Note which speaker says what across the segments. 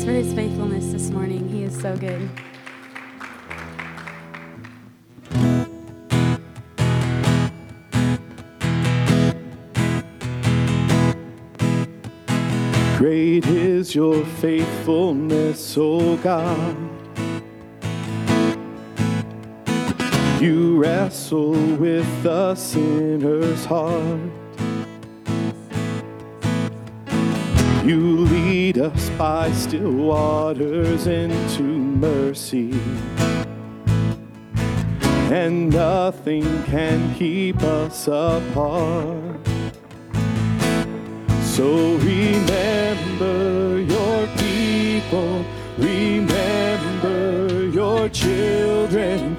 Speaker 1: for his faithfulness this morning. He is so good.
Speaker 2: Great is your faithfulness, O God. You wrestle with the sinner's heart. You lead us by still waters into mercy. And nothing can keep us apart. So remember your people, remember your children,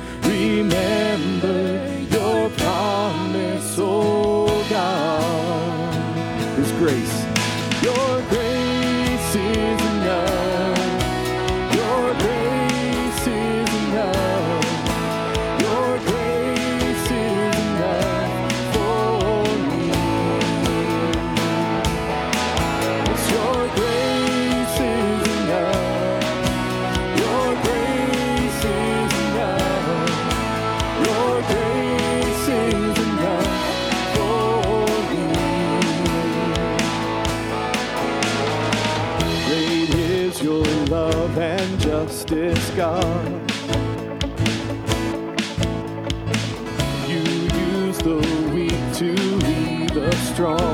Speaker 2: strong.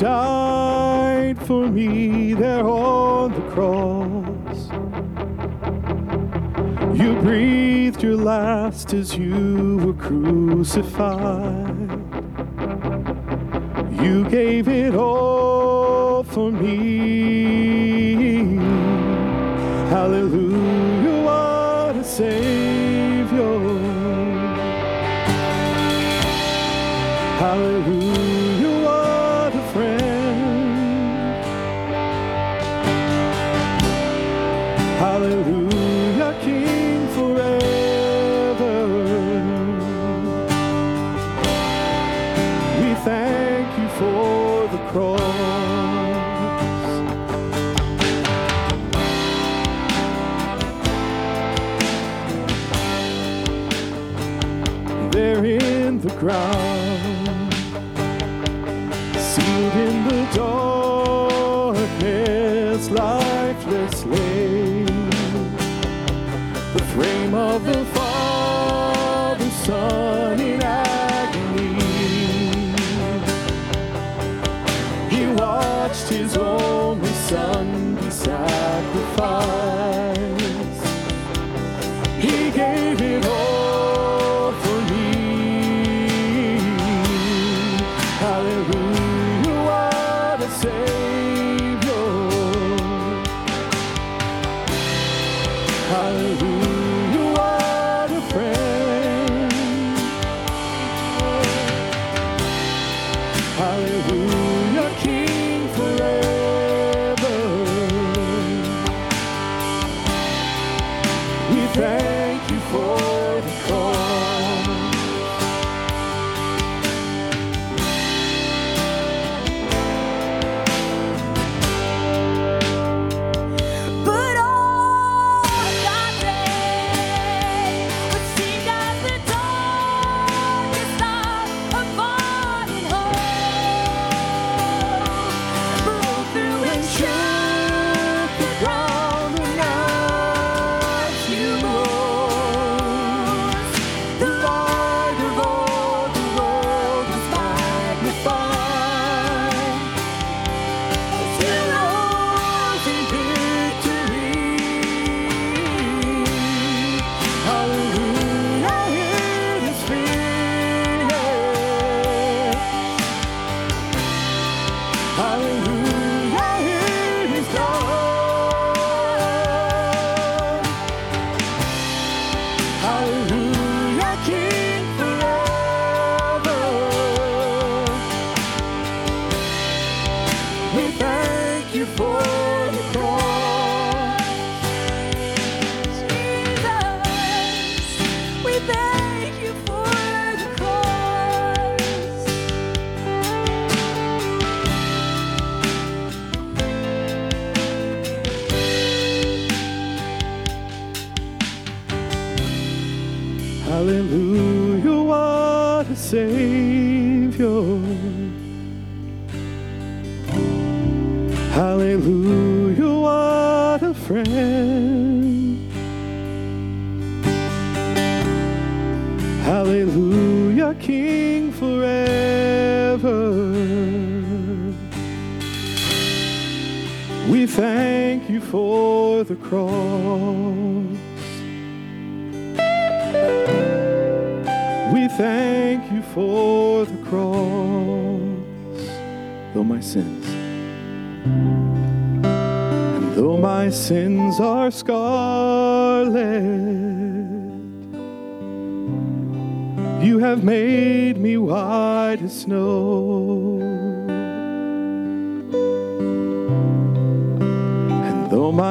Speaker 2: died for me there on the cross. You breathed your last as you were crucified. Son in agony. He watched his only son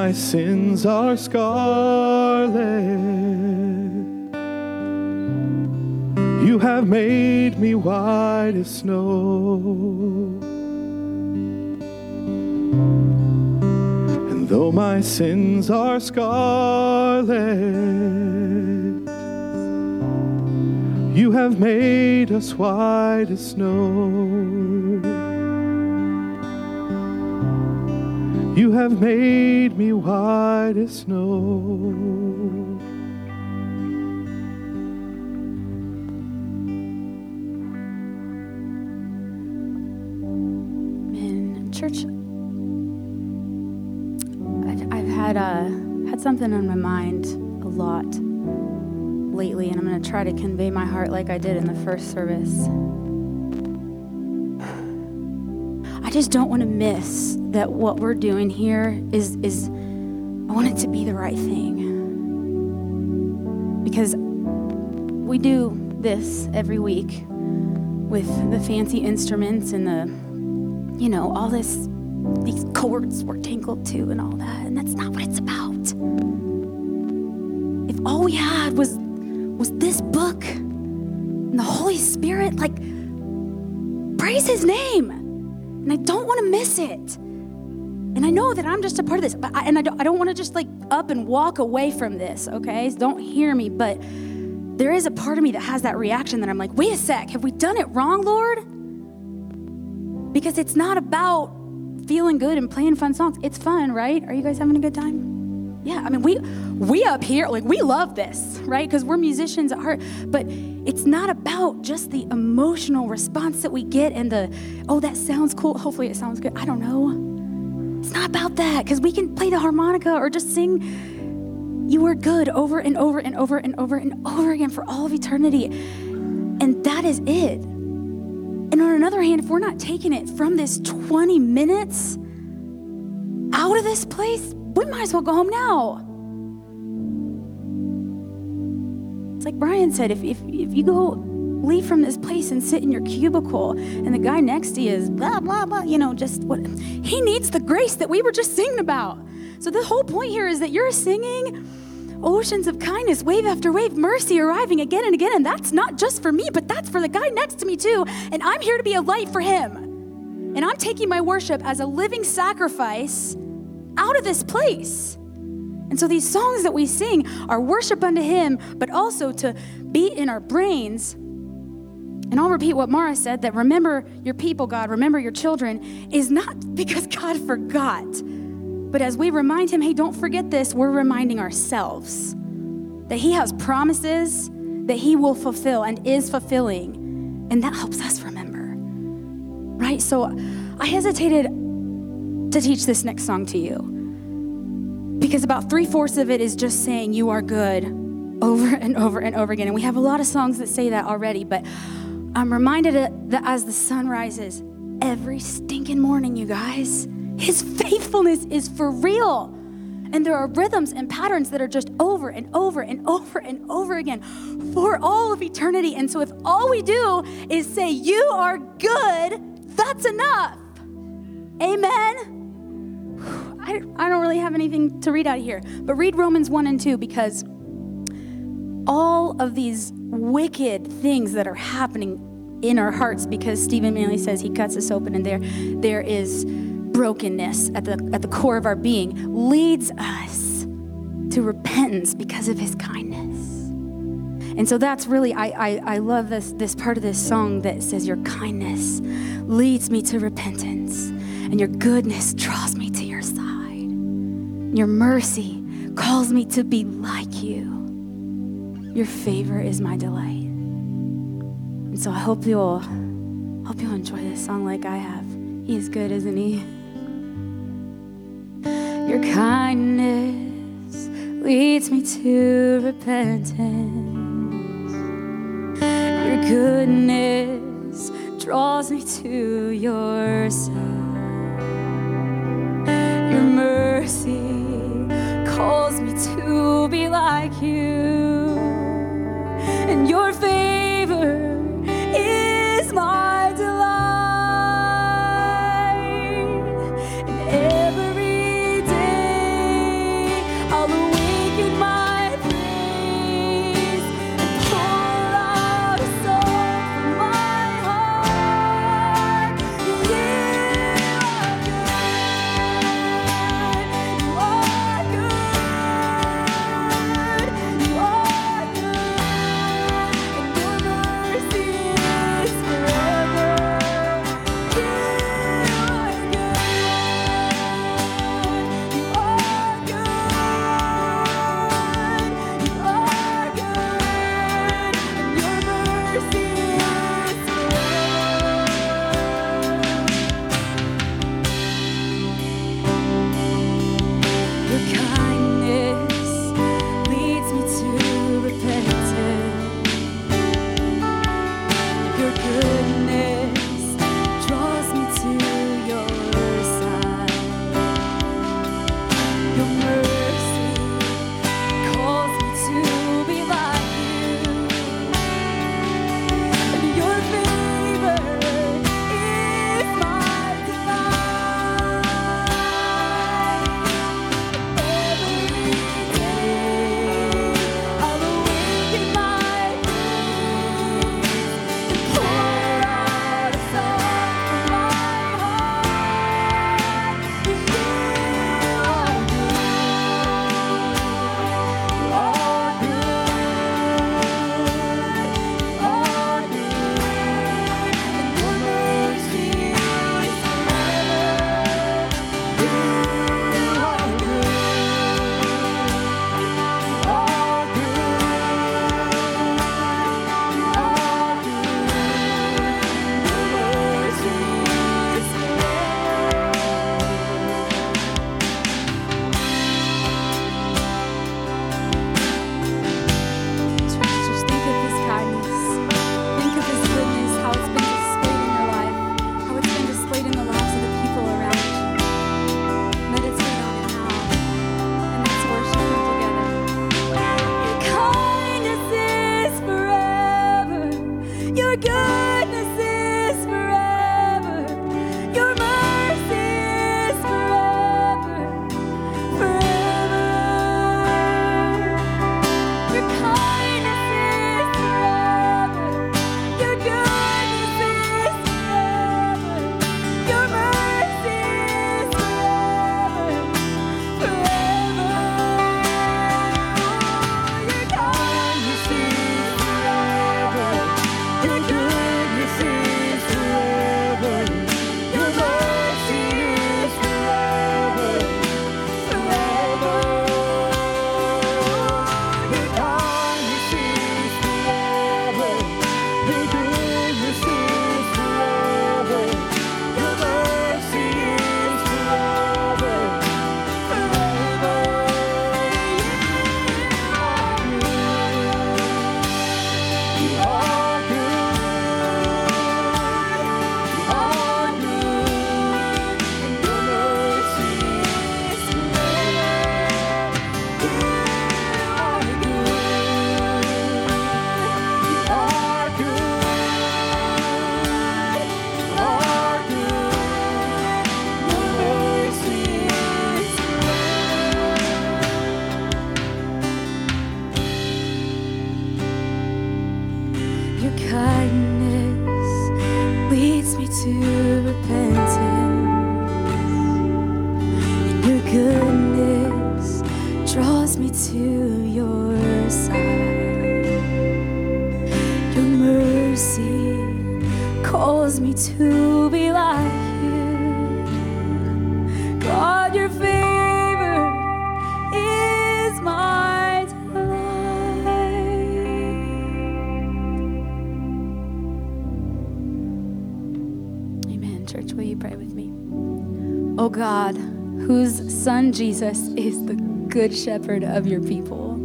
Speaker 2: my sins are scarlet. You have made me white as snow. And though my sins are scarlet, you have made us white as snow. have made me white as snow.
Speaker 1: Church, I've, I've had uh, had something on my mind a lot lately, and I'm going to try to convey my heart like I did in the first service. I just don't want to miss that what we're doing here is is I want it to be the right thing. Because we do this every week with the fancy instruments and the you know, all this these chords were tangled to and all that, and that's not what it's about. If all we had was was this book and the Holy Spirit, like praise his name. And I don't want to miss it. And I know that I'm just a part of this, but I, and I don't, I don't want to just like up and walk away from this, okay? Don't hear me, but there is a part of me that has that reaction that I'm like, wait a sec, have we done it wrong, Lord? Because it's not about feeling good and playing fun songs. It's fun, right? Are you guys having a good time? Yeah, I mean, we we up here like we love this, right? Because we're musicians at heart. But it's not about just the emotional response that we get and the oh that sounds cool. Hopefully it sounds good. I don't know. It's not about that because we can play the harmonica or just sing you are good over and over and over and over and over again for all of eternity. And that is it. And on another hand, if we're not taking it from this 20 minutes out of this place, we might as well go home now. It's like Brian said if, if, if you go leave from this place and sit in your cubicle and the guy next to you is blah, blah, blah, you know, just what he needs the grace that we were just singing about. So the whole point here is that you're singing oceans of kindness, wave after wave, mercy arriving again and again. And that's not just for me, but that's for the guy next to me too. And I'm here to be a light for him. And I'm taking my worship as a living sacrifice out of this place. And so these songs that we sing are worship unto him, but also to be in our brains. And I'll repeat what Mara said that remember your people, God, remember your children, is not because God forgot but as we remind him, hey, don't forget this, we're reminding ourselves that he has promises that he will fulfill and is fulfilling. And that helps us remember. Right? So I hesitated to teach this next song to you because about three fourths of it is just saying, You are good over and over and over again. And we have a lot of songs that say that already, but I'm reminded that as the sun rises every stinking morning, you guys, his faithfulness is for real. And there are rhythms and patterns that are just over and over and over and over again for all of eternity. And so, if all we do is say, You are good, that's enough. Amen. I, I don't really have anything to read out of here, but read Romans 1 and 2 because all of these wicked things that are happening in our hearts, because Stephen Manley says he cuts us open and there, there is brokenness at the, at the core of our being leads us to repentance because of his kindness. And so that's really, I, I, I love this, this part of this song that says, Your kindness leads me to repentance, and your goodness draws me to your side. Your mercy calls me to be like you. Your favor is my delight. And so I hope you'll, hope you'll enjoy this song like I have. He is good, isn't he? Your kindness leads me to repentance. Your goodness draws me to your side. Jesus is the good shepherd of your people,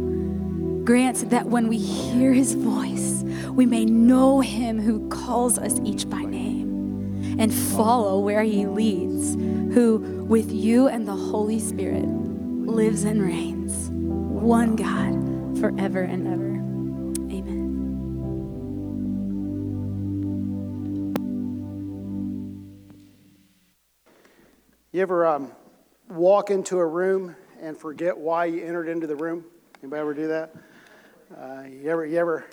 Speaker 1: grant that when we hear his voice, we may know him who calls us each by name and follow where he leads, who with you and the Holy Spirit lives and reigns, one God forever and ever. Amen.
Speaker 3: You ever um, walk into a room and forget why you entered into the room? Anybody ever do that? Uh, you ever, you ever,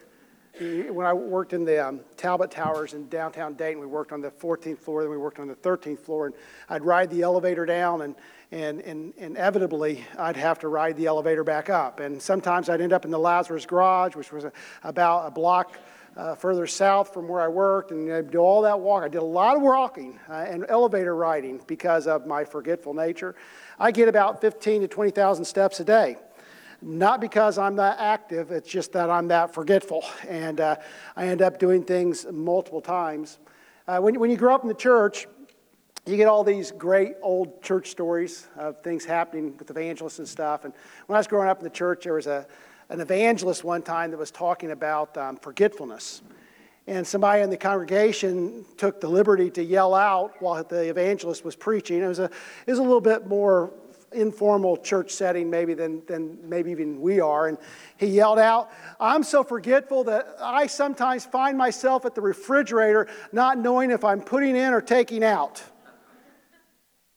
Speaker 3: when I worked in the um, Talbott Towers in downtown Dayton, we worked on the 14th floor, then we worked on the 13th floor, and I'd ride the elevator down, and, and, and inevitably, I'd have to ride the elevator back up. And sometimes I'd end up in the Lazarus Garage, which was a, about a block uh, further south from where I worked, and I do all that walk. I did a lot of walking uh, and elevator riding because of my forgetful nature. I get about 15 to 20,000 steps a day. Not because I'm that active, it's just that I'm that forgetful. And uh, I end up doing things multiple times. Uh, when, when you grow up in the church, you get all these great old church stories of things happening with evangelists and stuff. And when I was growing up in the church, there was a, an evangelist one time that was talking about um, forgetfulness. And somebody in the congregation took the liberty to yell out while the evangelist was preaching. It was a, it was a little bit more informal church setting maybe than, than maybe even we are. And he yelled out, I'm so forgetful that I sometimes find myself at the refrigerator not knowing if I'm putting in or taking out.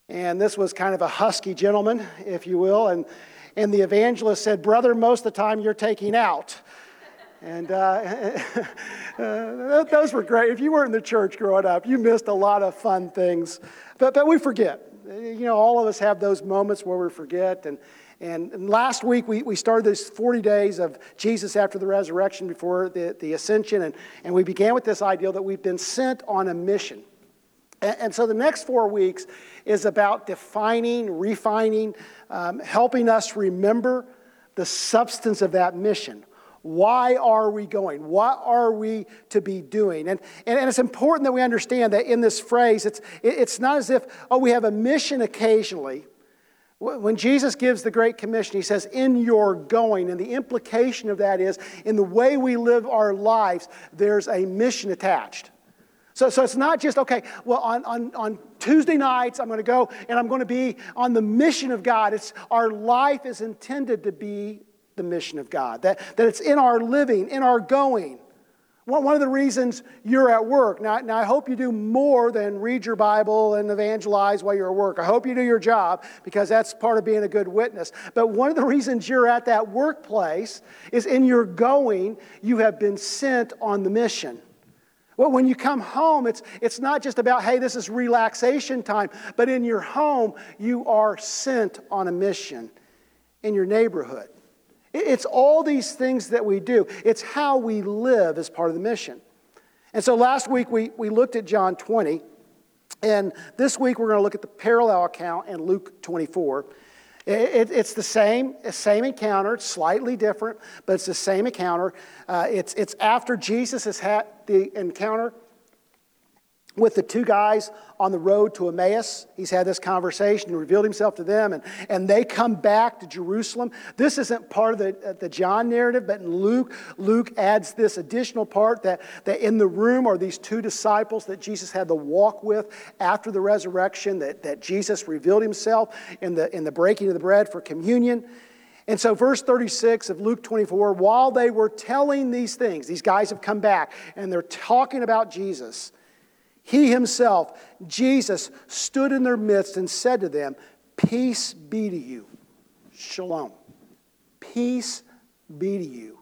Speaker 3: And this was kind of a husky gentleman, if you will. And, and the evangelist said, Brother, most of the time you're taking out. And uh, uh, those were great. If you were in the church growing up, you missed a lot of fun things. But, but we forget. You know, all of us have those moments where we forget. And, and, last week we, we started these 40 days of Jesus after the resurrection before the, the ascension. And, and we began with this idea that we've been sent on a mission. And, and so the next four weeks is about defining, refining, um, helping us remember the substance of that mission. Why are we going? What are we to be doing? And, and, and it's important that we understand that in this phrase, it's, it- it's not as if, oh, we have a mission occasionally. When Jesus gives the Great Commission, he says, in your going. And the implication of that is, in the way we live our lives, there's a mission attached. So, so it's not just, okay, well, on, on, on Tuesday nights, I'm going to go and I'm going to be on the mission of God. It's, our life is intended to be the mission of God, that, that it's in our living, in our going. One one of the reasons you're at work, now, now I hope you do more than read your Bible and evangelize while you're at work. I hope you do your job because that's part of being a good witness. But one of the reasons you're at that workplace is in your going, you have been sent on the mission. Well, when you come home, it's, it's not just about, hey, this is relaxation time, but in your home, you are sent on a mission in your neighborhood. It's all these things that we do, it's how we live as part of the mission. And so last week we, we looked at John 20, and this week we're going to look at the parallel account in Luke 24. It, it's the same, same encounter, it's slightly different, but it's the same encounter. Uh, it's, it's after Jesus has had the encounter with the two guys on the road to Emmaus. He's had this conversation and revealed himself to them, and, and they come back to Jerusalem. This isn't part of the, uh, the John narrative, but in Luke, Luke adds this additional part that, that in the room are these two disciples that Jesus had the walk with after the resurrection, that, that Jesus revealed himself in the, in the breaking of the bread for communion. And so, verse 36 of Luke 24, while they were telling these things, these guys have come back and they're talking about Jesus. He himself, Jesus, stood in their midst and said to them, Peace be to you. Shalom. Peace be to you.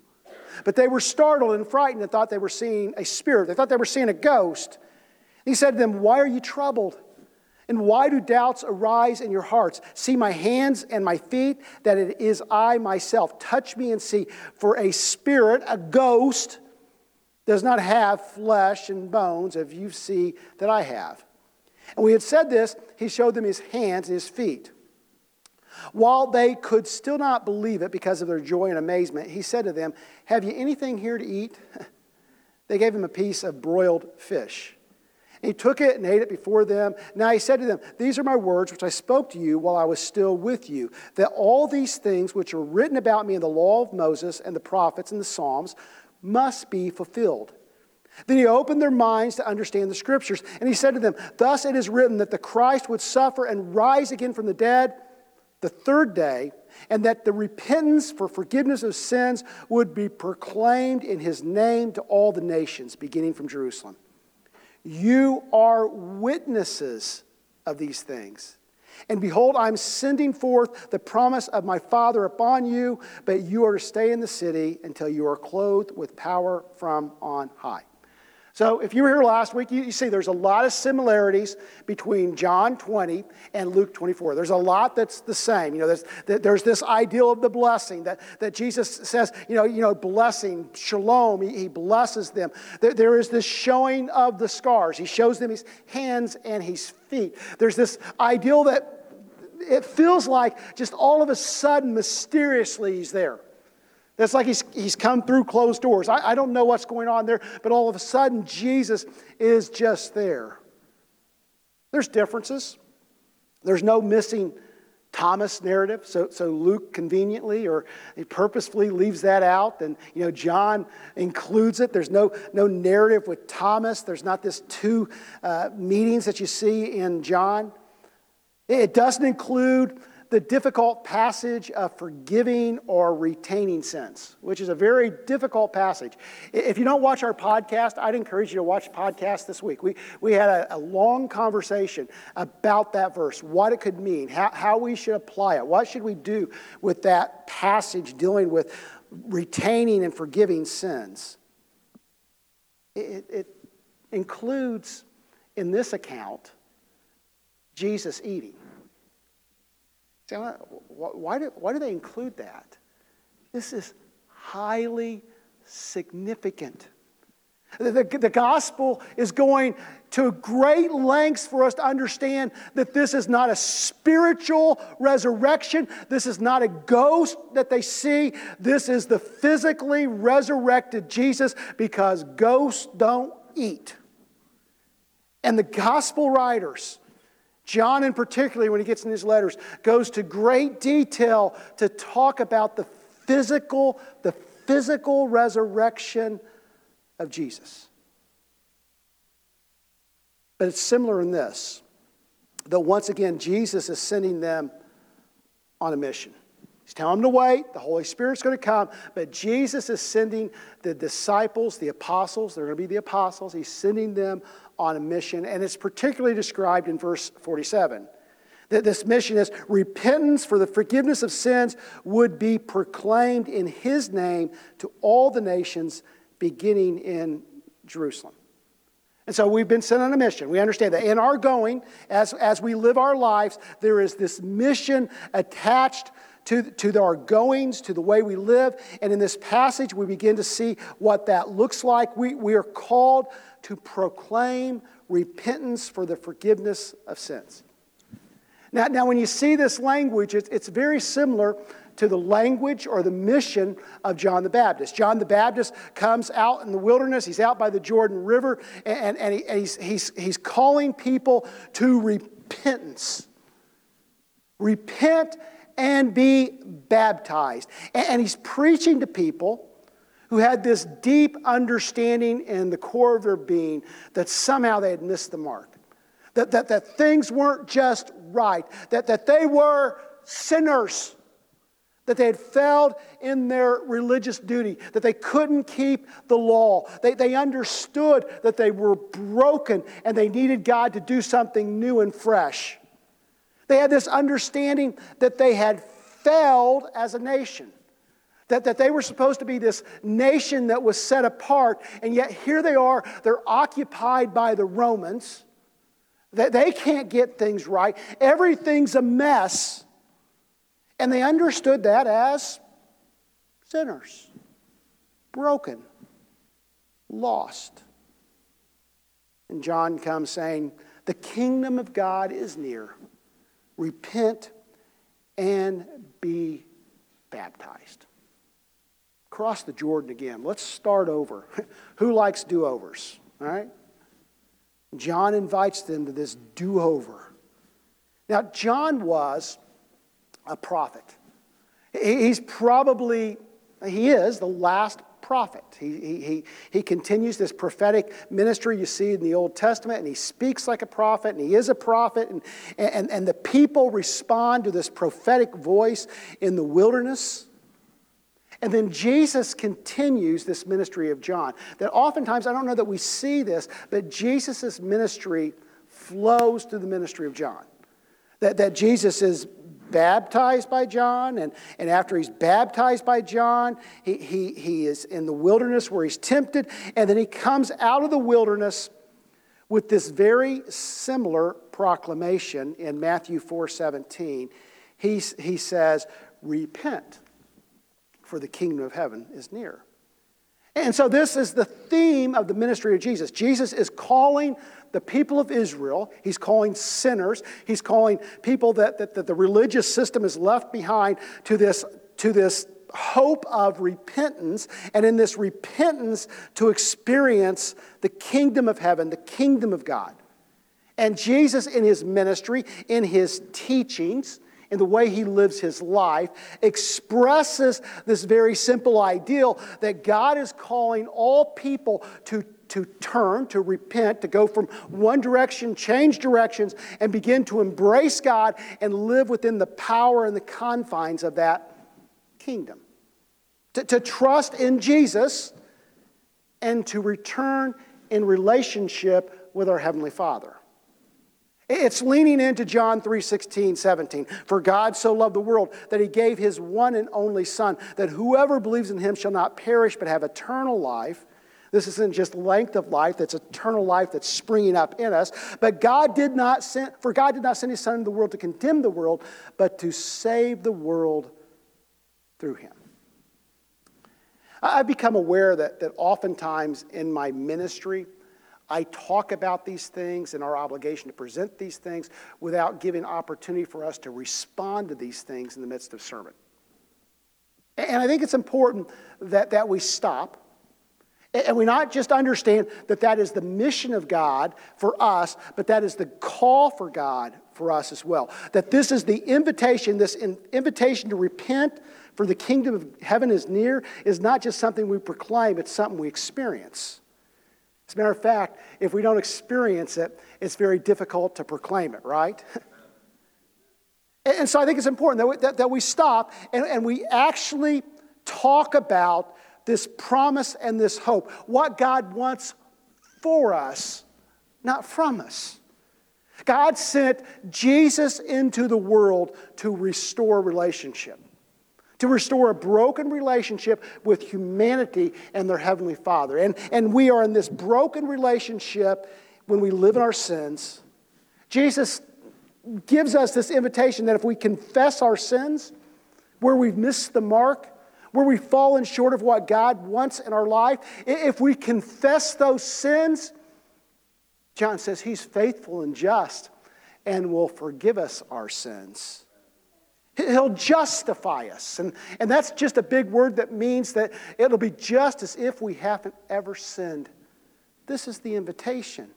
Speaker 3: But they were startled and frightened and thought they were seeing a spirit. They thought they were seeing a ghost. He said to them, Why are you troubled? And why do doubts arise in your hearts? See my hands and my feet, that it is I myself. Touch me and see. For a spirit, a ghost, does not have flesh and bones, as you see that I have. And we had said this, he showed them his hands and his feet. While they could still not believe it because of their joy and amazement, he said to them, Have you anything here to eat? They gave him a piece of broiled fish. He took it and ate it before them. Now he said to them, These are my words which I spoke to you while I was still with you, that all these things which are written about me in the law of Moses and the prophets and the Psalms must be fulfilled. Then he opened their minds to understand the scriptures. And he said to them, Thus it is written that the Christ would suffer and rise again from the dead the third day, and that the repentance for forgiveness of sins would be proclaimed in his name to all the nations, beginning from Jerusalem. You are witnesses of these things. And behold, I'm sending forth the promise of my Father upon you, but you are to stay in the city until you are clothed with power from on high. So, if you were here last week, you, you, see there's a lot of similarities between John 20 and Luke 24. There's a lot that's the same. You know, there's, there's this ideal of the blessing that, that Jesus says, you know, you know blessing, shalom, he, he blesses them. There, there is this showing of the scars. He shows them his hands and his feet. There's this ideal that it feels like just all of a sudden, mysteriously, he's there. It's like he's, he's come through closed doors. I, I don't know what's going on there, but all of a sudden, Jesus is just there. There's differences. There's no missing Thomas narrative. So, so Luke conveniently or he purposefully leaves that out. And, you know, John includes it. There's no, no narrative with Thomas. There's not this two uh, meetings that you see in John. It doesn't include the difficult passage of forgiving or retaining sins, which is a very difficult passage. If you don't watch our podcast, I'd encourage you to watch the podcast this week. We, we had a, a long conversation about that verse, what it could mean, how, how we should apply it, what should we do with that passage dealing with retaining and forgiving sins. It, it includes, in this account, Jesus eating. Why do, why do they include that? This is highly significant. The, the, the, gospel is going to great lengths for us to understand that this is not a spiritual resurrection. This is not a ghost that they see. This is the physically resurrected Jesus because ghosts don't eat. And the gospel writers, John, in particular, when he gets in his letters, goes to great detail to talk about the physical, the physical resurrection of Jesus. But it's similar in this that once again, Jesus is sending them on a mission. He's telling them to wait. The Holy Spirit's going to come. But Jesus is sending the disciples, the apostles, they're going to be the apostles. He's sending them on a mission. And it's particularly described in verse 47. That this mission is repentance for the forgiveness of sins would be proclaimed in his name to all the nations, beginning in Jerusalem. And so we've been sent on a mission. We understand that in our going, as, as we live our lives, there is this mission attached to, to our goings, to the way we live. And in this passage, we begin to see what that looks like. We, we are called to proclaim repentance for the forgiveness of sins. Now, now when you see this language, it's, it's very similar to the language or the mission of John the Baptist. John the Baptist comes out in the wilderness, he's out by the Jordan River, and, and, he, and he's, he's, he's calling people to repentance. Repent and be baptized. And, he's preaching to people who had this deep understanding in the core of their being that somehow they had missed the mark. That, that, that things weren't just right, that, that they were sinners that they had failed in their religious duty, that they couldn't keep the law. They, they understood that they were broken and they needed God to do something new and fresh. They had this understanding that they had failed as a nation. That, that they were supposed to be this nation that was set apart, and yet here they are, they're occupied by the Romans. That they can't get things right. Everything's a mess. And they understood that as sinners, broken, lost. And John comes saying, The kingdom of God is near. Repent and be baptized. Cross the Jordan again. Let's start over. Who likes do overs? All right? John invites them to this do over. Now, John was a prophet. He's probably, he is the last prophet. He, he, he continues this prophetic ministry you see in the Old Testament, and he speaks like a prophet, and he is a prophet, and, and, and the people respond to this prophetic voice in the wilderness. And then Jesus continues this ministry of John. That oftentimes, I don't know that we see this, but Jesus' ministry flows through the ministry of John. That, that Jesus is baptized by John, and, and after he's baptized by John, he, he, he is in the wilderness where he's tempted, and then he comes out of the wilderness with this very similar proclamation in Matthew 4 17. He, he says, Repent, for the kingdom of heaven is near. And so, this is the theme of the ministry of Jesus. Jesus is calling the people of Israel, he's calling sinners, he's calling people that, that, that the religious system has left behind to this, to this hope of repentance, and in this repentance to experience the kingdom of heaven, the kingdom of God. And Jesus, in his ministry, in his teachings, in the way he lives his life, expresses this very simple ideal that God is calling all people to to turn, to repent, to go from one direction, change directions, and begin to embrace God and live within the power and the confines of that kingdom. To, to trust in Jesus and to return in relationship with our Heavenly Father. It's leaning into John 3 16, 17. For God so loved the world that he gave his one and only Son, that whoever believes in him shall not perish but have eternal life. This isn't just length of life, that's eternal life that's springing up in us. But God did not send, for God did not send his Son into the world to condemn the world, but to save the world through him. I've become aware that, that oftentimes in my ministry, I talk about these things and our obligation to present these things without giving opportunity for us to respond to these things in the midst of sermon. And I think it's important that, that we stop and we not just understand that that is the mission of God for us, but that is the call for God for us as well. That this is the invitation, this invitation to repent for the kingdom of heaven is near, is not just something we proclaim, it's something we experience. As a matter of fact, if we don't experience it, it's very difficult to proclaim it, right? And, so I think it's important that we, that, that we stop and, and we actually talk about this promise and this hope, what God wants for us, not from us. God sent Jesus into the world to restore relationship, to restore a broken relationship with humanity and their Heavenly Father. And, and we are in this broken relationship when we live in our sins. Jesus gives us this invitation that if we confess our sins, where we've missed the mark, where we've fallen short of what God wants in our life, if we confess those sins, John says he's faithful and just and will forgive us our sins. He'll justify us. And, and that's just a big word that means that it'll be just as if we haven't ever sinned. This is the invitation.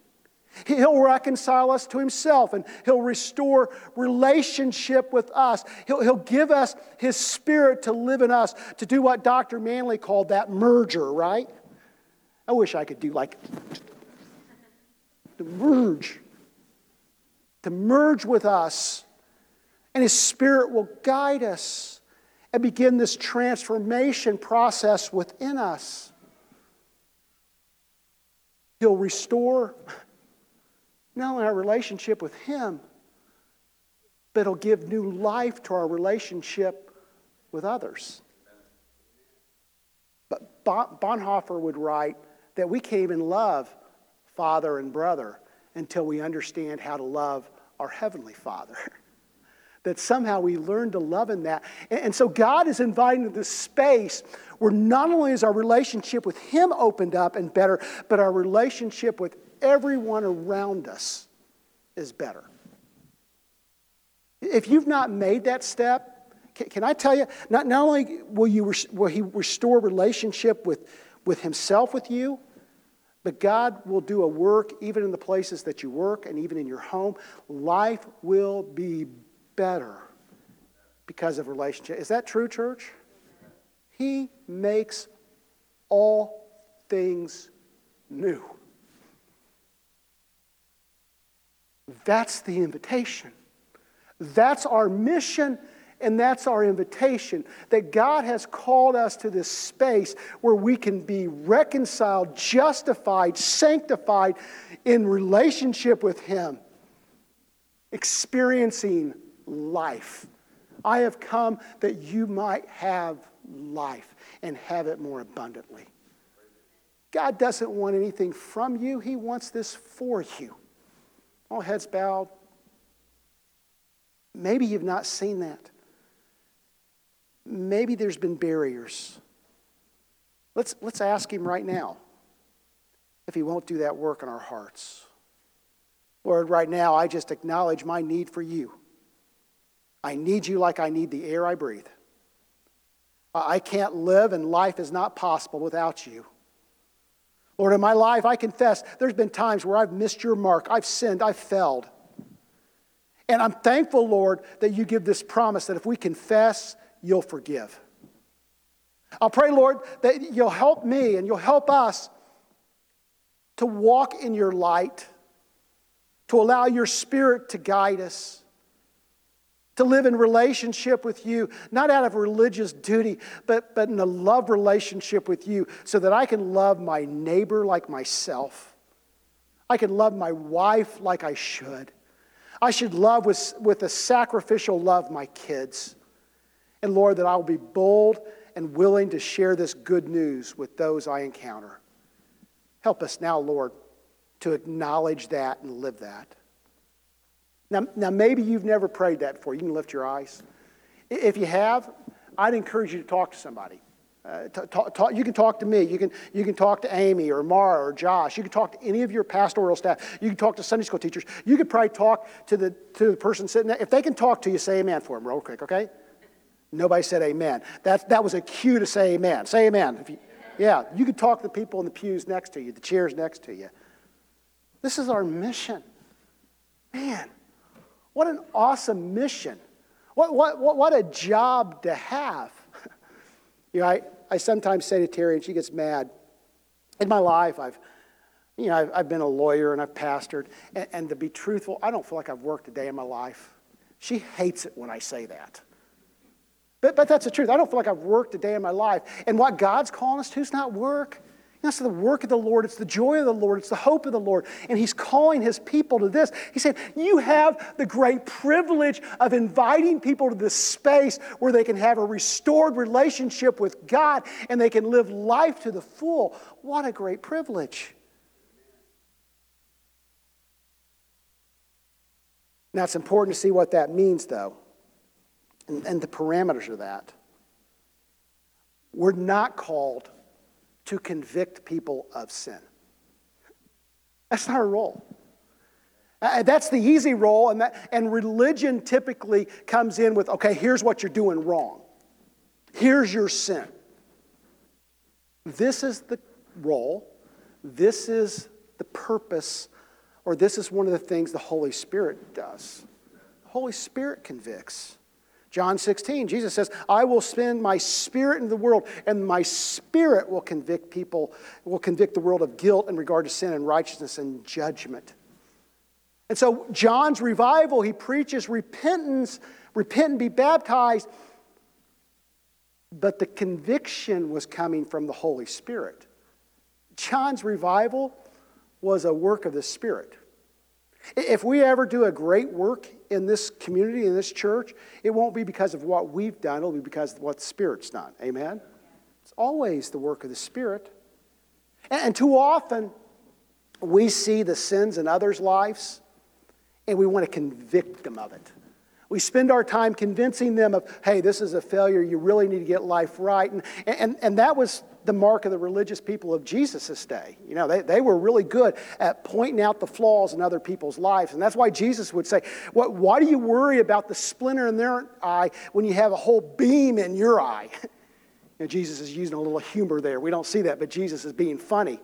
Speaker 3: He'll reconcile us to himself and he'll restore relationship with us. He'll, he'll give us his spirit to live in us, to do what Dr. Manley called that merger, right? I wish I could do like to merge, to merge with us. And His Spirit will guide us and begin this transformation process within us. He'll restore not only our relationship with Him, but it'll give new life to our relationship with others. But Bonhoeffer would write that we can't even love father and brother until we understand how to love our Heavenly Father. that somehow we learn to love in that. And, so God is inviting this space where not only is our relationship with Him opened up and better, but our relationship with everyone around us is better. If you've not made that step, can, can I tell you, not, not only will, you, will He restore relationship with, with Himself with you, but God will do a work even in the places that you work and even in your home. Life will be better because of relationship. Is that true, church? He makes all things new. That's the invitation. That's our mission and that's our invitation that God has called us to this space where we can be reconciled, justified, sanctified in relationship with Him, experiencing life. I have come that you might have life and have it more abundantly. God doesn't want anything from you, He wants this for you. All heads bowed. Maybe you've not seen that maybe there's been barriers. Let's, let's ask Him right now if He won't do that work in our hearts. Lord, right now, I just acknowledge my need for you. I need you like I need the air I breathe. I can't live, and life is not possible without you. Lord, in my life, I confess there's been times where I've missed your mark. I've sinned. I've failed. And I'm thankful, Lord, that you give this promise that if we confess you'll forgive. I'll pray, Lord, that you'll help me and you'll help us to walk in your light, to allow your spirit to guide us, to live in relationship with you, not out of religious duty, but, but in a love relationship with you, so that I can love my neighbor like myself. I can love my wife like I should. I should love with, with a sacrificial love my kids. And Lord, that I will be bold and willing to share this good news with those I encounter. Help us now, Lord, to acknowledge that and live that. Now, now maybe you've never prayed that before. You can lift your eyes. If you have, I'd encourage you to talk to somebody. Uh, talk, talk, you can talk to me. You can, you can talk to Amy or Mara or Josh. You can talk to any of your pastoral staff. You can talk to Sunday school teachers. You could probably talk to the, to the person sitting there. If they can talk to you, say amen for them real quick, okay? Nobody said amen. That, that was a cue to say amen. Say amen. You, yeah, you could talk to the people in the pews next to you, the chairs next to you. This is our mission. Man, what an awesome mission. What, what, what, what a job to have. you know, I, I sometimes say to Terry, and she gets mad. In my life, I've, you know, I've, I've been a lawyer and I've pastored. And, and to be truthful, I don't feel like I've worked a day in my life. She hates it when I say that. But, but that's the truth. I don't feel like I've worked a day in my life. And what God's calling us to is not work. It's the work of the Lord. It's the joy of the Lord. It's the hope of the Lord. And He's calling His people to this. He said, You have the great privilege of inviting people to this space where they can have a restored relationship with God and they can live life to the full. What a great privilege. Now, it's important to see what that means, though, and, and the parameters of that. We're not called to convict people of sin. That's not our role. Uh, that's the easy role, and, that, and religion typically comes in with okay, here's what you're doing wrong, here's your sin. This is the role, this is the purpose, or this is one of the things the Holy Spirit does. The Holy Spirit convicts. John 16, Jesus says, I will spend my spirit in the world, and my spirit will convict people, will convict the world of guilt in regard to sin and righteousness and judgment. And so, John's revival, he preaches repentance, repent and be baptized, but the conviction was coming from the Holy Spirit. John's revival was a work of the Spirit. If we ever do a great work in this community, in this church, it won't be because of what we've done, it'll be because of what the Spirit's done. Amen? It's always the work of the Spirit. And too often, we see the sins in others' lives and we want to convict them of it. We spend our time convincing them of, hey, this is a failure, you really need to get life right. And, and, and that was the mark of the religious people of Jesus' day. You know, they, they were really good at pointing out the flaws in other people's lives. And that's why Jesus would say, what, Why do you worry about the splinter in their eye when you have a whole beam in your eye? You Jesus is using a little humor there. We don't see that, but Jesus is being funny.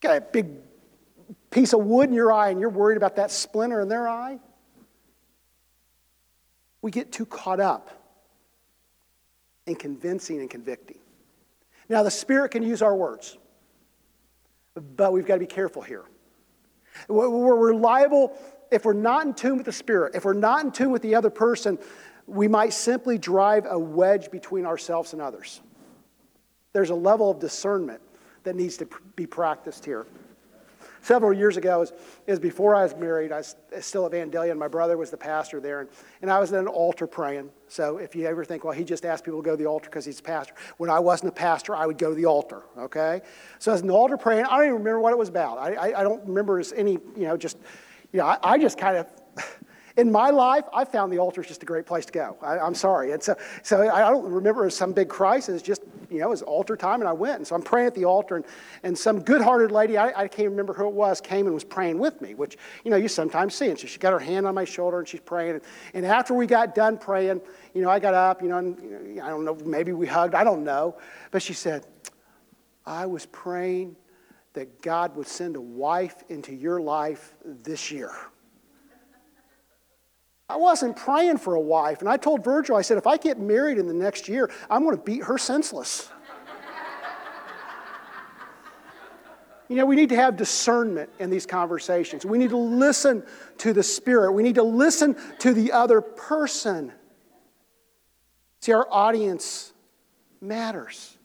Speaker 3: Got a big piece of wood in your eye, and you're worried about that splinter in their eye? we get too caught up in convincing and convicting. Now, the Spirit can use our words, but we've got to be careful here. We're liable, if we're not in tune with the Spirit, if we're not in tune with the other person, we might simply drive a wedge between ourselves and others. There's a level of discernment that needs to be practiced here several years ago, is, is before I was married, I was still at Vandalia, and my brother was the pastor there, and, and I was at an altar praying. So if you ever think, well, he just asked people to go to the altar because he's a pastor, when I wasn't a pastor, I would go to the altar, okay? So I was in the altar praying. I don't even remember what it was about. I, I, I don't remember any, you know, just, you know, I, I just kind of in my life, I found the altar is just a great place to go. I, am sorry. And so, so I don't remember some big crisis, just, you know, it was altar time and I went. And so I'm praying at the altar and, and some good hearted lady, I, I can't remember who it was, came and was praying with me, which, you know, you sometimes see. And so she got her hand on my shoulder and she's praying. And, and after we got done praying, you know, I got up, you know, and, I don't know, maybe we hugged, I don't know. But she said, I was praying that God would send a wife into your life this year. I wasn't praying for a wife. And I told Virgil, I said, if I get married in the next year, I'm going to beat her senseless. you know, we need to have discernment in these conversations. We need to listen to the Spirit, we need to listen to the other person. See, our audience matters.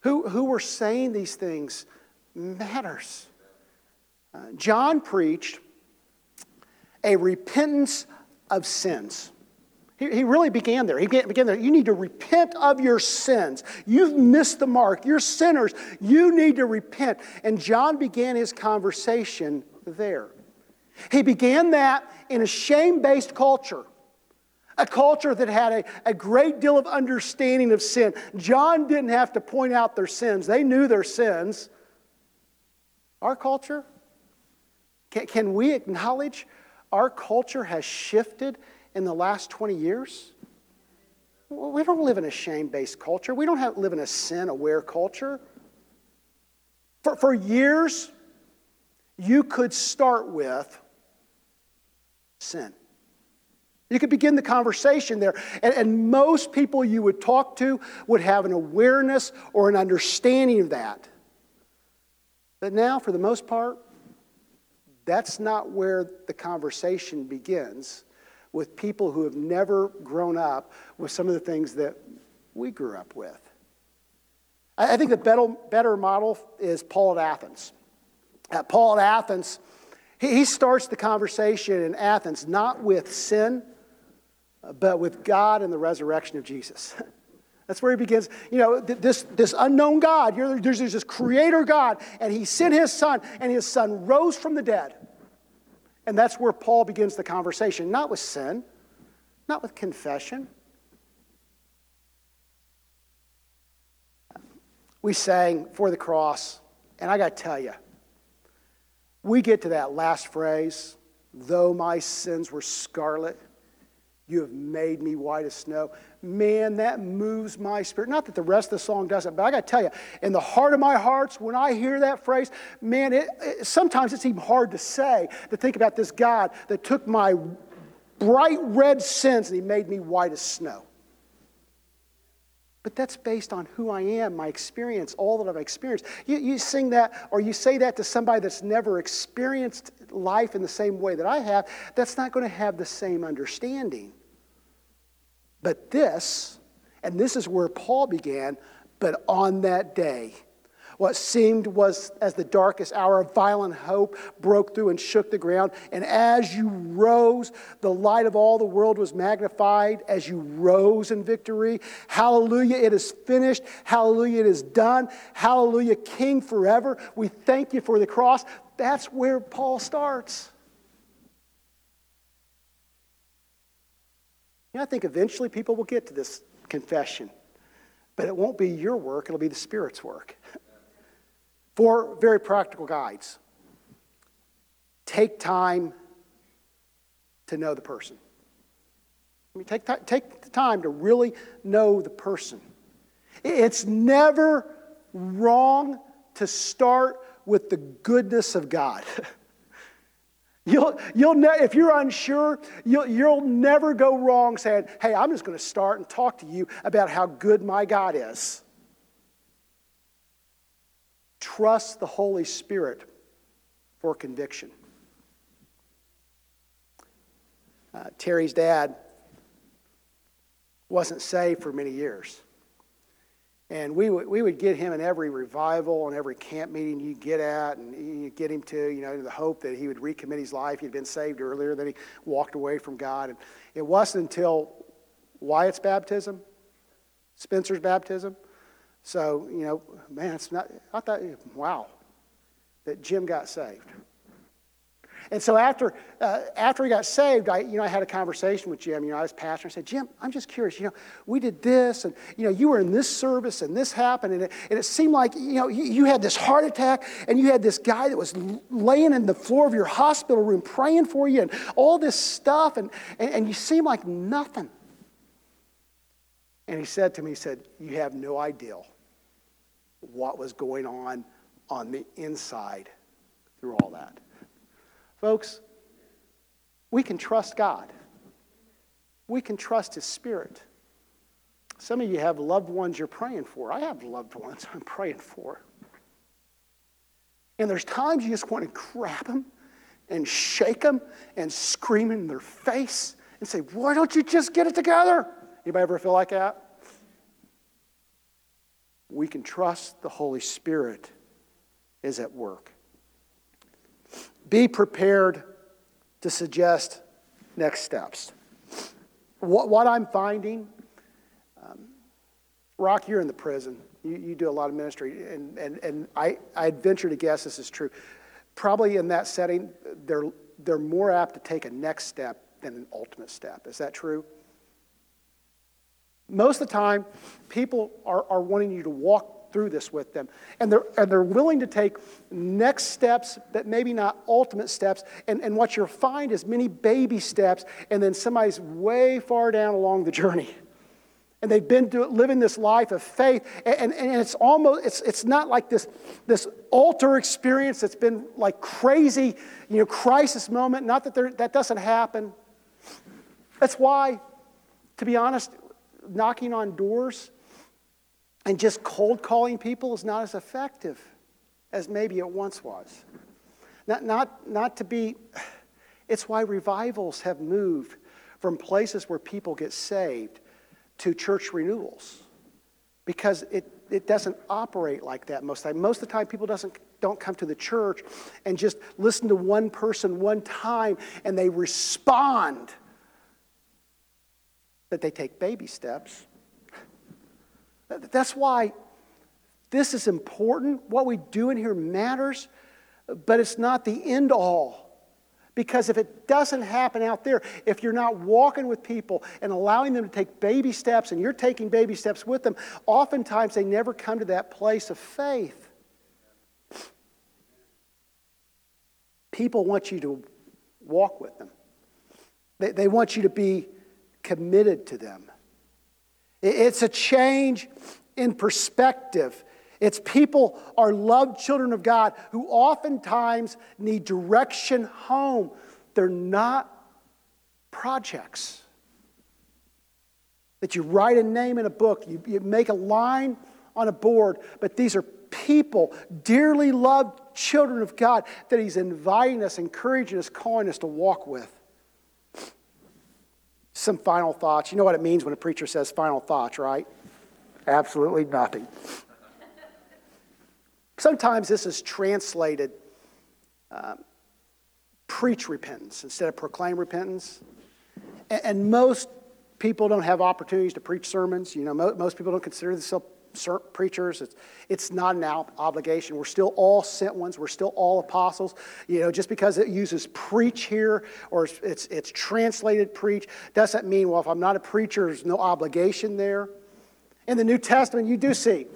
Speaker 3: Who, who we're saying these things matters. Uh, John preached a repentance of sins. He, really began there. He began there. You need to repent of your sins. You've missed the mark. You're sinners. You need to repent. And John began his conversation there. He began that in a shame based culture, a culture that had a, a great deal of understanding of sin. John didn't have to point out their sins, they knew their sins. Our culture, can, can we acknowledge our culture has shifted in the last 20 years. We don't live in a shame based culture. We don't have, live in a sin aware culture. For, for years, you could start with sin. You could begin the conversation there, and, and, most people you would talk to would have an awareness or an understanding of that. But now, for the most part, That's not where the conversation begins with people who have never grown up with some of the things that we grew up with. I think the better, model is Paul at Athens. At Paul at Athens, he, he starts the conversation in Athens not with sin, but with God and the resurrection of Jesus. That's where he begins. You know, this, this unknown God, there's, there's this creator God, and he sent his son, and his son rose from the dead. And that's where Paul begins the conversation, not with sin, not with confession. We sang for the cross, and I got to tell you, we get to that last phrase, though my sins were scarlet, you have made me white as snow. Man, that moves my spirit. Not that the rest of the song doesn't, but I got to tell you, in the heart of my hearts, when I hear that phrase, man, it, it, sometimes it's even hard to say, to think about this God that took my bright red sins and he made me white as snow. But that's based on who I am, my experience, all that I've experienced. You, you sing that or you say that to somebody that's never experienced life in the same way that I have, that's not going to have the same understanding. But this, and this is where Paul began, but on that day, what seemed was as the darkest hour of violent hope broke through and shook the ground. And as you rose, the light of all the world was magnified as you rose in victory. Hallelujah, it is finished. Hallelujah, it is done. Hallelujah, King forever. We thank you for the cross. That's where Paul starts. You know, I think eventually people will get to this confession, but it won't be your work, it'll be the Spirit's work. Four very practical guides. Take time to know the person. I mean, take, take the time to really know the person. It's never wrong to start with the goodness of God. You'll, you'll ne- if you're unsure, you'll, you'll never go wrong saying, Hey, I'm just going to start and talk to you about how good my God is. Trust the Holy Spirit for conviction. Uh, Terry's dad wasn't saved for many years. And we would, we would get him in every revival and every camp meeting you get at, and you get him to, you know, the hope that he would recommit his life. He'd been saved earlier, then he walked away from God. And it wasn't until Wyatt's baptism, Spencer's baptism. So, you know, man, it's not, I thought, wow, that Jim got saved. And so after, uh, after he got saved, I, you know, I had a conversation with Jim. You know, I was pastor. I said, Jim, I'm just curious. You know, we did this, and you know, you were in this service, and this happened, and it, and it seemed like you know, you, you had this heart attack, and you had this guy that was laying in the floor of your hospital room praying for you, and all this stuff, and, and, and you seem like nothing. And he said to me, he said, You have no idea what was going on on the inside through all that. Folks, we can trust God. We can trust His Spirit. Some of you have loved ones you're praying for. I have loved ones I'm praying for. And there's times you just want to grab them and shake them and scream in their face and say, Why don't you just get it together? Anybody ever feel like that? We can trust the Holy Spirit is at work. Be prepared to suggest next steps. What, what I'm finding, um, Rock, you're in the prison. You, you do a lot of ministry, and, and, and I, I'd venture to guess this is true. Probably in that setting, they're, they're more apt to take a next step than an ultimate step. Is that true? Most of the time, people are, are wanting you to walk through this with them. And they're, and they're willing to take next steps, but maybe not ultimate steps. And, and what you'll find is many baby steps, and then somebody's way far down along the journey. And they've been do, living this life of faith, and, and, and it's almost, it's, it's not like this, this altar experience that's been like crazy, you know, crisis moment. Not that there, that doesn't happen. That's why, to be honest, knocking on doors and just cold calling people is not as effective as maybe it once was. Not, not, not to be, it's why revivals have moved from places where people get saved to church renewals. Because it, it doesn't operate like that most of the time. Most of the time, people doesn't, don't come to the church and just listen to one person one time and they respond. That they take baby steps. That's why this is important. What we do in here matters, but it's not the end all. Because if it doesn't happen out there, if you're not walking with people and allowing them to take baby steps and you're taking baby steps with them, oftentimes they never come to that place of faith. People want you to walk with them, they, they want you to be committed to them. It's a change in perspective. It's people are loved children of God who oftentimes need direction home. They're not projects that you write a name in a book, you, you make a line on a board, but these are people, dearly loved children of God that He's inviting us, encouraging us, calling us to walk with. Some final thoughts. You know what it means when a preacher says final thoughts, right? Absolutely nothing. Sometimes this is translated um, preach repentance instead of proclaim repentance. And, and, most people don't have opportunities to preach sermons. You know, mo- most people don't consider themselves preachers. It's, it's not an obligation. We're still all sent ones. We're still all apostles. You know, just because it uses preach here or it's, it's, translated preach doesn't mean, well, if I'm not a preacher, there's no obligation there. In the New Testament, you do see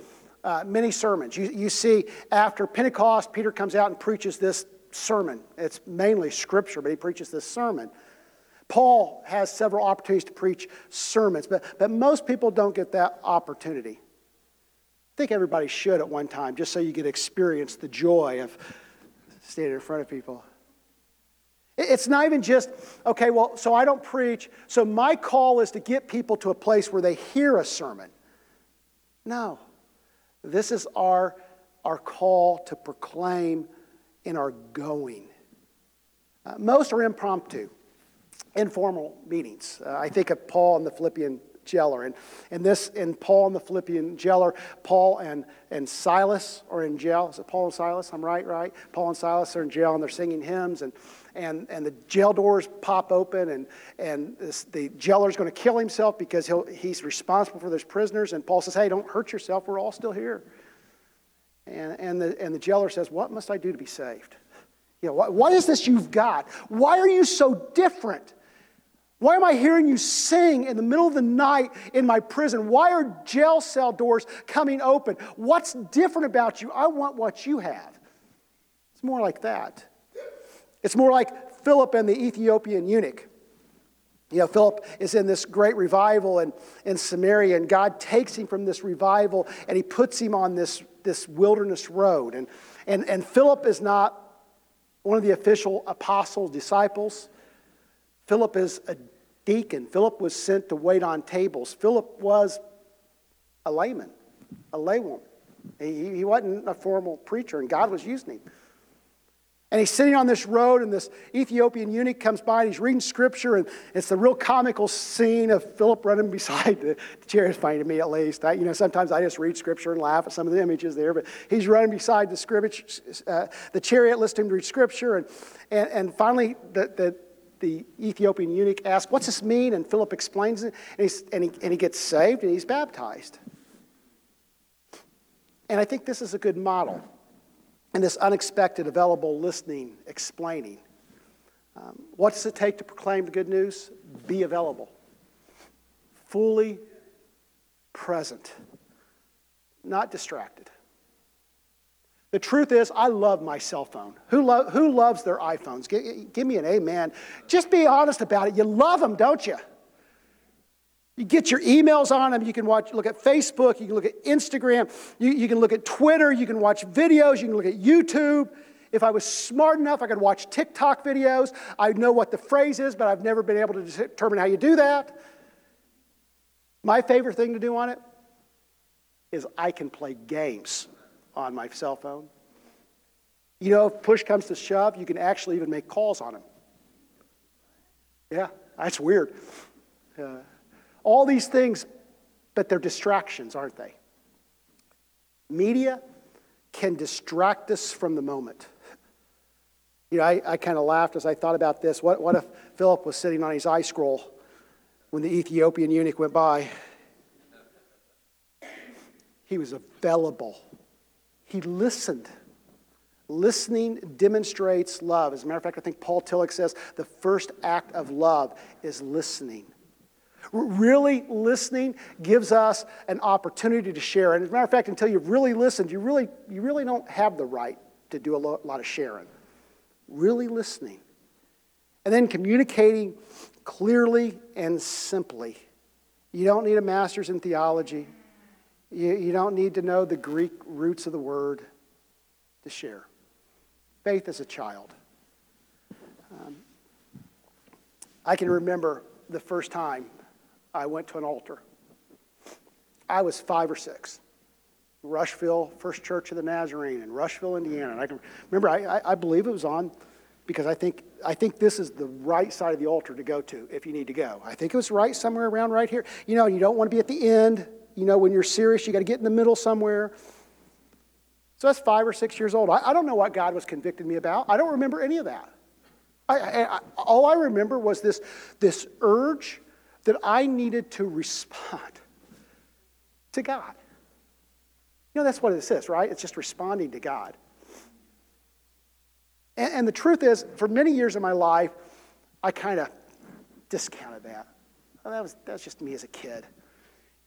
Speaker 3: uh, many sermons. You, you see, after Pentecost, Peter comes out and preaches this sermon. It's mainly scripture, but he preaches this sermon. Paul has several opportunities to preach sermons, but, but most people don't get that opportunity. I think everybody should at one time, just so you get experience the joy of standing in front of people. It's not even just, okay, well, so I don't preach, so my call is to get people to a place where they hear a sermon. No. This is our, our call to proclaim in our going. Uh, most are impromptu, informal meetings. Uh, I think of Paul and the Philippian jailer. And, and this, in Paul and the Philippian jailer, Paul and, and Silas are in jail. Is it Paul and Silas? I'm right, right? Paul and Silas are in jail and they're singing hymns. And, and, and the jail doors pop open, and, and this, the jailer's going to kill himself because he'll, he's responsible for those prisoners. And Paul says, Hey, don't hurt yourself. We're all still here. And, and, the, and the jailer says, What must I do to be saved? You know, what, what is this you've got? Why are you so different? Why am I hearing you sing in the middle of the night in my prison? Why are jail cell doors coming open? What's different about you? I want what you have. It's more like that. It's more like Philip and the Ethiopian eunuch. You know, Philip is in this great revival in, in Samaria, and God takes him from this revival and he puts him on this, this wilderness road. And, and, and Philip is not one of the official apostles, disciples. Philip is a deacon. Philip was sent to wait on tables. Philip was a layman, a laywoman. He, he wasn't a formal preacher, and God was using him. And he's sitting on this road, and this Ethiopian eunuch comes by, and he's reading scripture, and it's the real comical scene of Philip running beside the, the chariot. It's funny to me, at least. I, you know, sometimes I just read scripture and laugh at some of the images there, but he's running beside the, scripture, uh, the chariot, listening to read scripture, and, and, and finally the, the, the Ethiopian eunuch asks, What's this mean? And Philip explains it, and, and, he, and he gets saved and he's baptized. And I think this is a good model. And this unexpected, available listening, explaining. Um, what does it take to proclaim the good news? Be available, fully present, not distracted. The truth is, I love my cell phone. Who, lo- who loves their iPhones? Give, give me an amen. Just be honest about it. You love them, don't you? You get your emails on them. You can watch, look at Facebook. You can look at Instagram. You, you can look at Twitter. You can watch videos. You can look at YouTube. If I was smart enough, I could watch TikTok videos. I know what the phrase is, but I've never been able to determine how you do that. My favorite thing to do on it is I can play games on my cell phone. You know, if push comes to shove, you can actually even make calls on him. Yeah, that's weird. Uh, all these things, but they're distractions, aren't they? Media can distract us from the moment. You know, I, I kind of laughed as I thought about this. What, what if Philip was sitting on his eye scroll when the Ethiopian eunuch went by? He was available, he listened. Listening demonstrates love. As a matter of fact, I think Paul Tillich says the first act of love is listening. Really listening gives us an opportunity to share. And as a matter of fact, until you've really listened, you really, you really don't have the right to do a lot of sharing. Really listening. And then communicating clearly and simply. You don't need a master's in theology. You, you don't need to know the Greek roots of the word to share. Faith as a child. Um, I can remember the first time I went to an altar. I was five or six. Rushville First Church of the Nazarene in Rushville, Indiana. And I can remember, I, I, believe it was on because I think, I think this is the right side of the altar to go to if you need to go. I think it was right somewhere around right here. You know, you don't want to be at the end. You know, when you're serious, you got to get in the middle somewhere. So that's five or six years old. I, I don't know what God was convicting me about. I don't remember any of that. I, I, all I remember was this, this urge that I needed to respond to God. You know, that's what it is, right? It's just responding to God. And, and the truth is, for many years of my life, I kind of discounted that. Well, that, was, that was just me as a kid.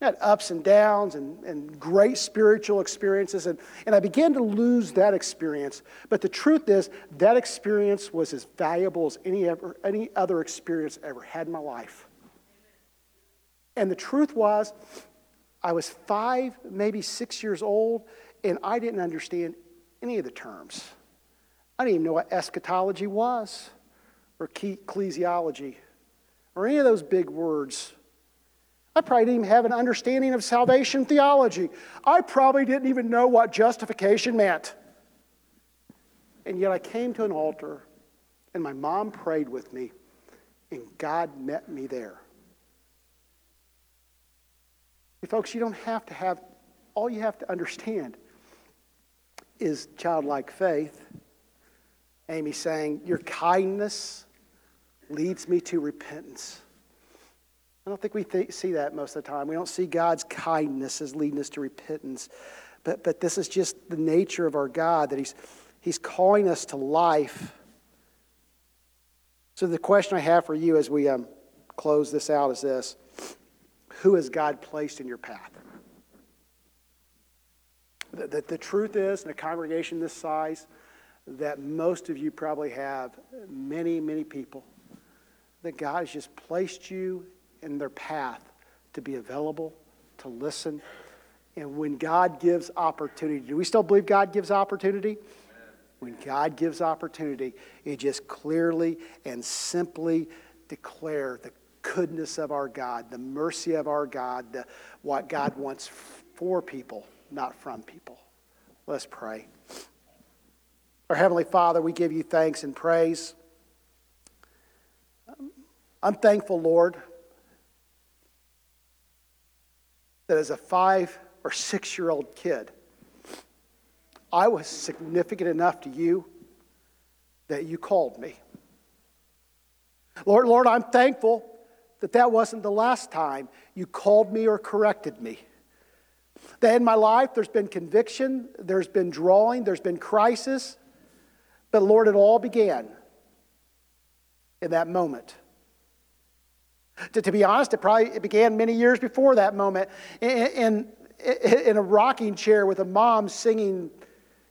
Speaker 3: Had ups and downs and, and great spiritual experiences, and, and I began to lose that experience. But the truth is, that experience was as valuable as any, ever, any other experience I ever had in my life. And the truth was, I was five, maybe six years old, and I didn't understand any of the terms. I didn't even know what eschatology was, or ecclesiology, or any of those big words. I probably didn't even have an understanding of salvation theology. I probably didn't even know what justification meant. And yet I came to an altar, and my mom prayed with me, and God met me there. Folks, you don't have to have, all you have to understand is childlike faith. Amy saying, Your kindness leads me to repentance. I don't think we th- see that most of the time. We don't see God's kindness as leading us to repentance. But, but this is just the nature of our God, that he's, he's calling us to life. So, the question I have for you as we um, close this out is this who has God placed in your path? The, the, the, truth is, in a congregation this size, that most of you probably have many, many people that God has just placed you in their path to be available, to listen. And when God gives opportunity, do we still believe God gives opportunity? When God gives opportunity, it just clearly and simply declare the goodness of our God, the mercy of our God, the, what God wants for people, not from people. Let's pray. Our Heavenly Father, we give you thanks and praise. I'm thankful, Lord, that as a five or six year old kid, I was significant enough to you that you called me. Lord, Lord, I'm thankful that that wasn't the last time you called me or corrected me. That in my life there's been conviction, there's been drawing, there's been crisis. But Lord, it all began in that moment. To, to be honest, it probably it began many years before that moment in, in, in a rocking chair with a mom singing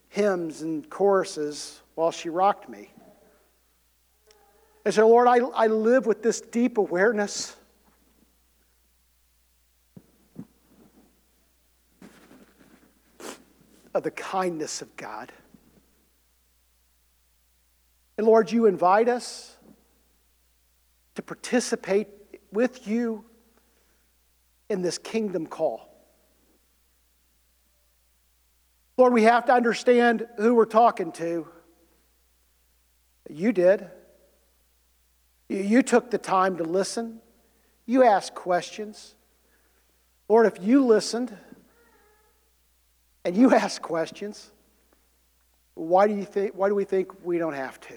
Speaker 3: hymns and choruses while she rocked me. And so, Lord, I, I live with this deep awareness. Of the kindness of God. And Lord, you invite us to participate with you in this kingdom call. Lord, we have to understand who we're talking to. You did. You- took the time to listen. You asked questions. Lord, if you listened and you asked questions, why do, you think, why do we think we don't have to?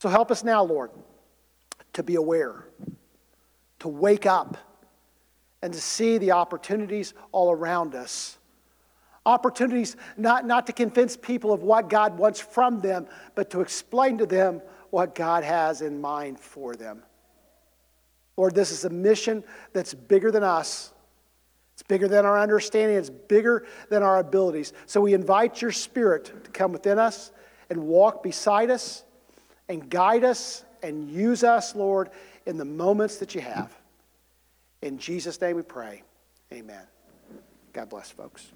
Speaker 3: So help us now, Lord, to be aware, to wake up, and to see the opportunities all around us. Opportunities not, not to convince people of what God wants from them, but to explain to them what God has in mind for them. Lord, this is a mission that's bigger than us. It's bigger than our understanding, it's bigger than our abilities. So we invite your spirit to come within us and walk beside us and guide us and use us, Lord, in the moments that you have. In Jesus' name we pray. Amen. God bless, folks.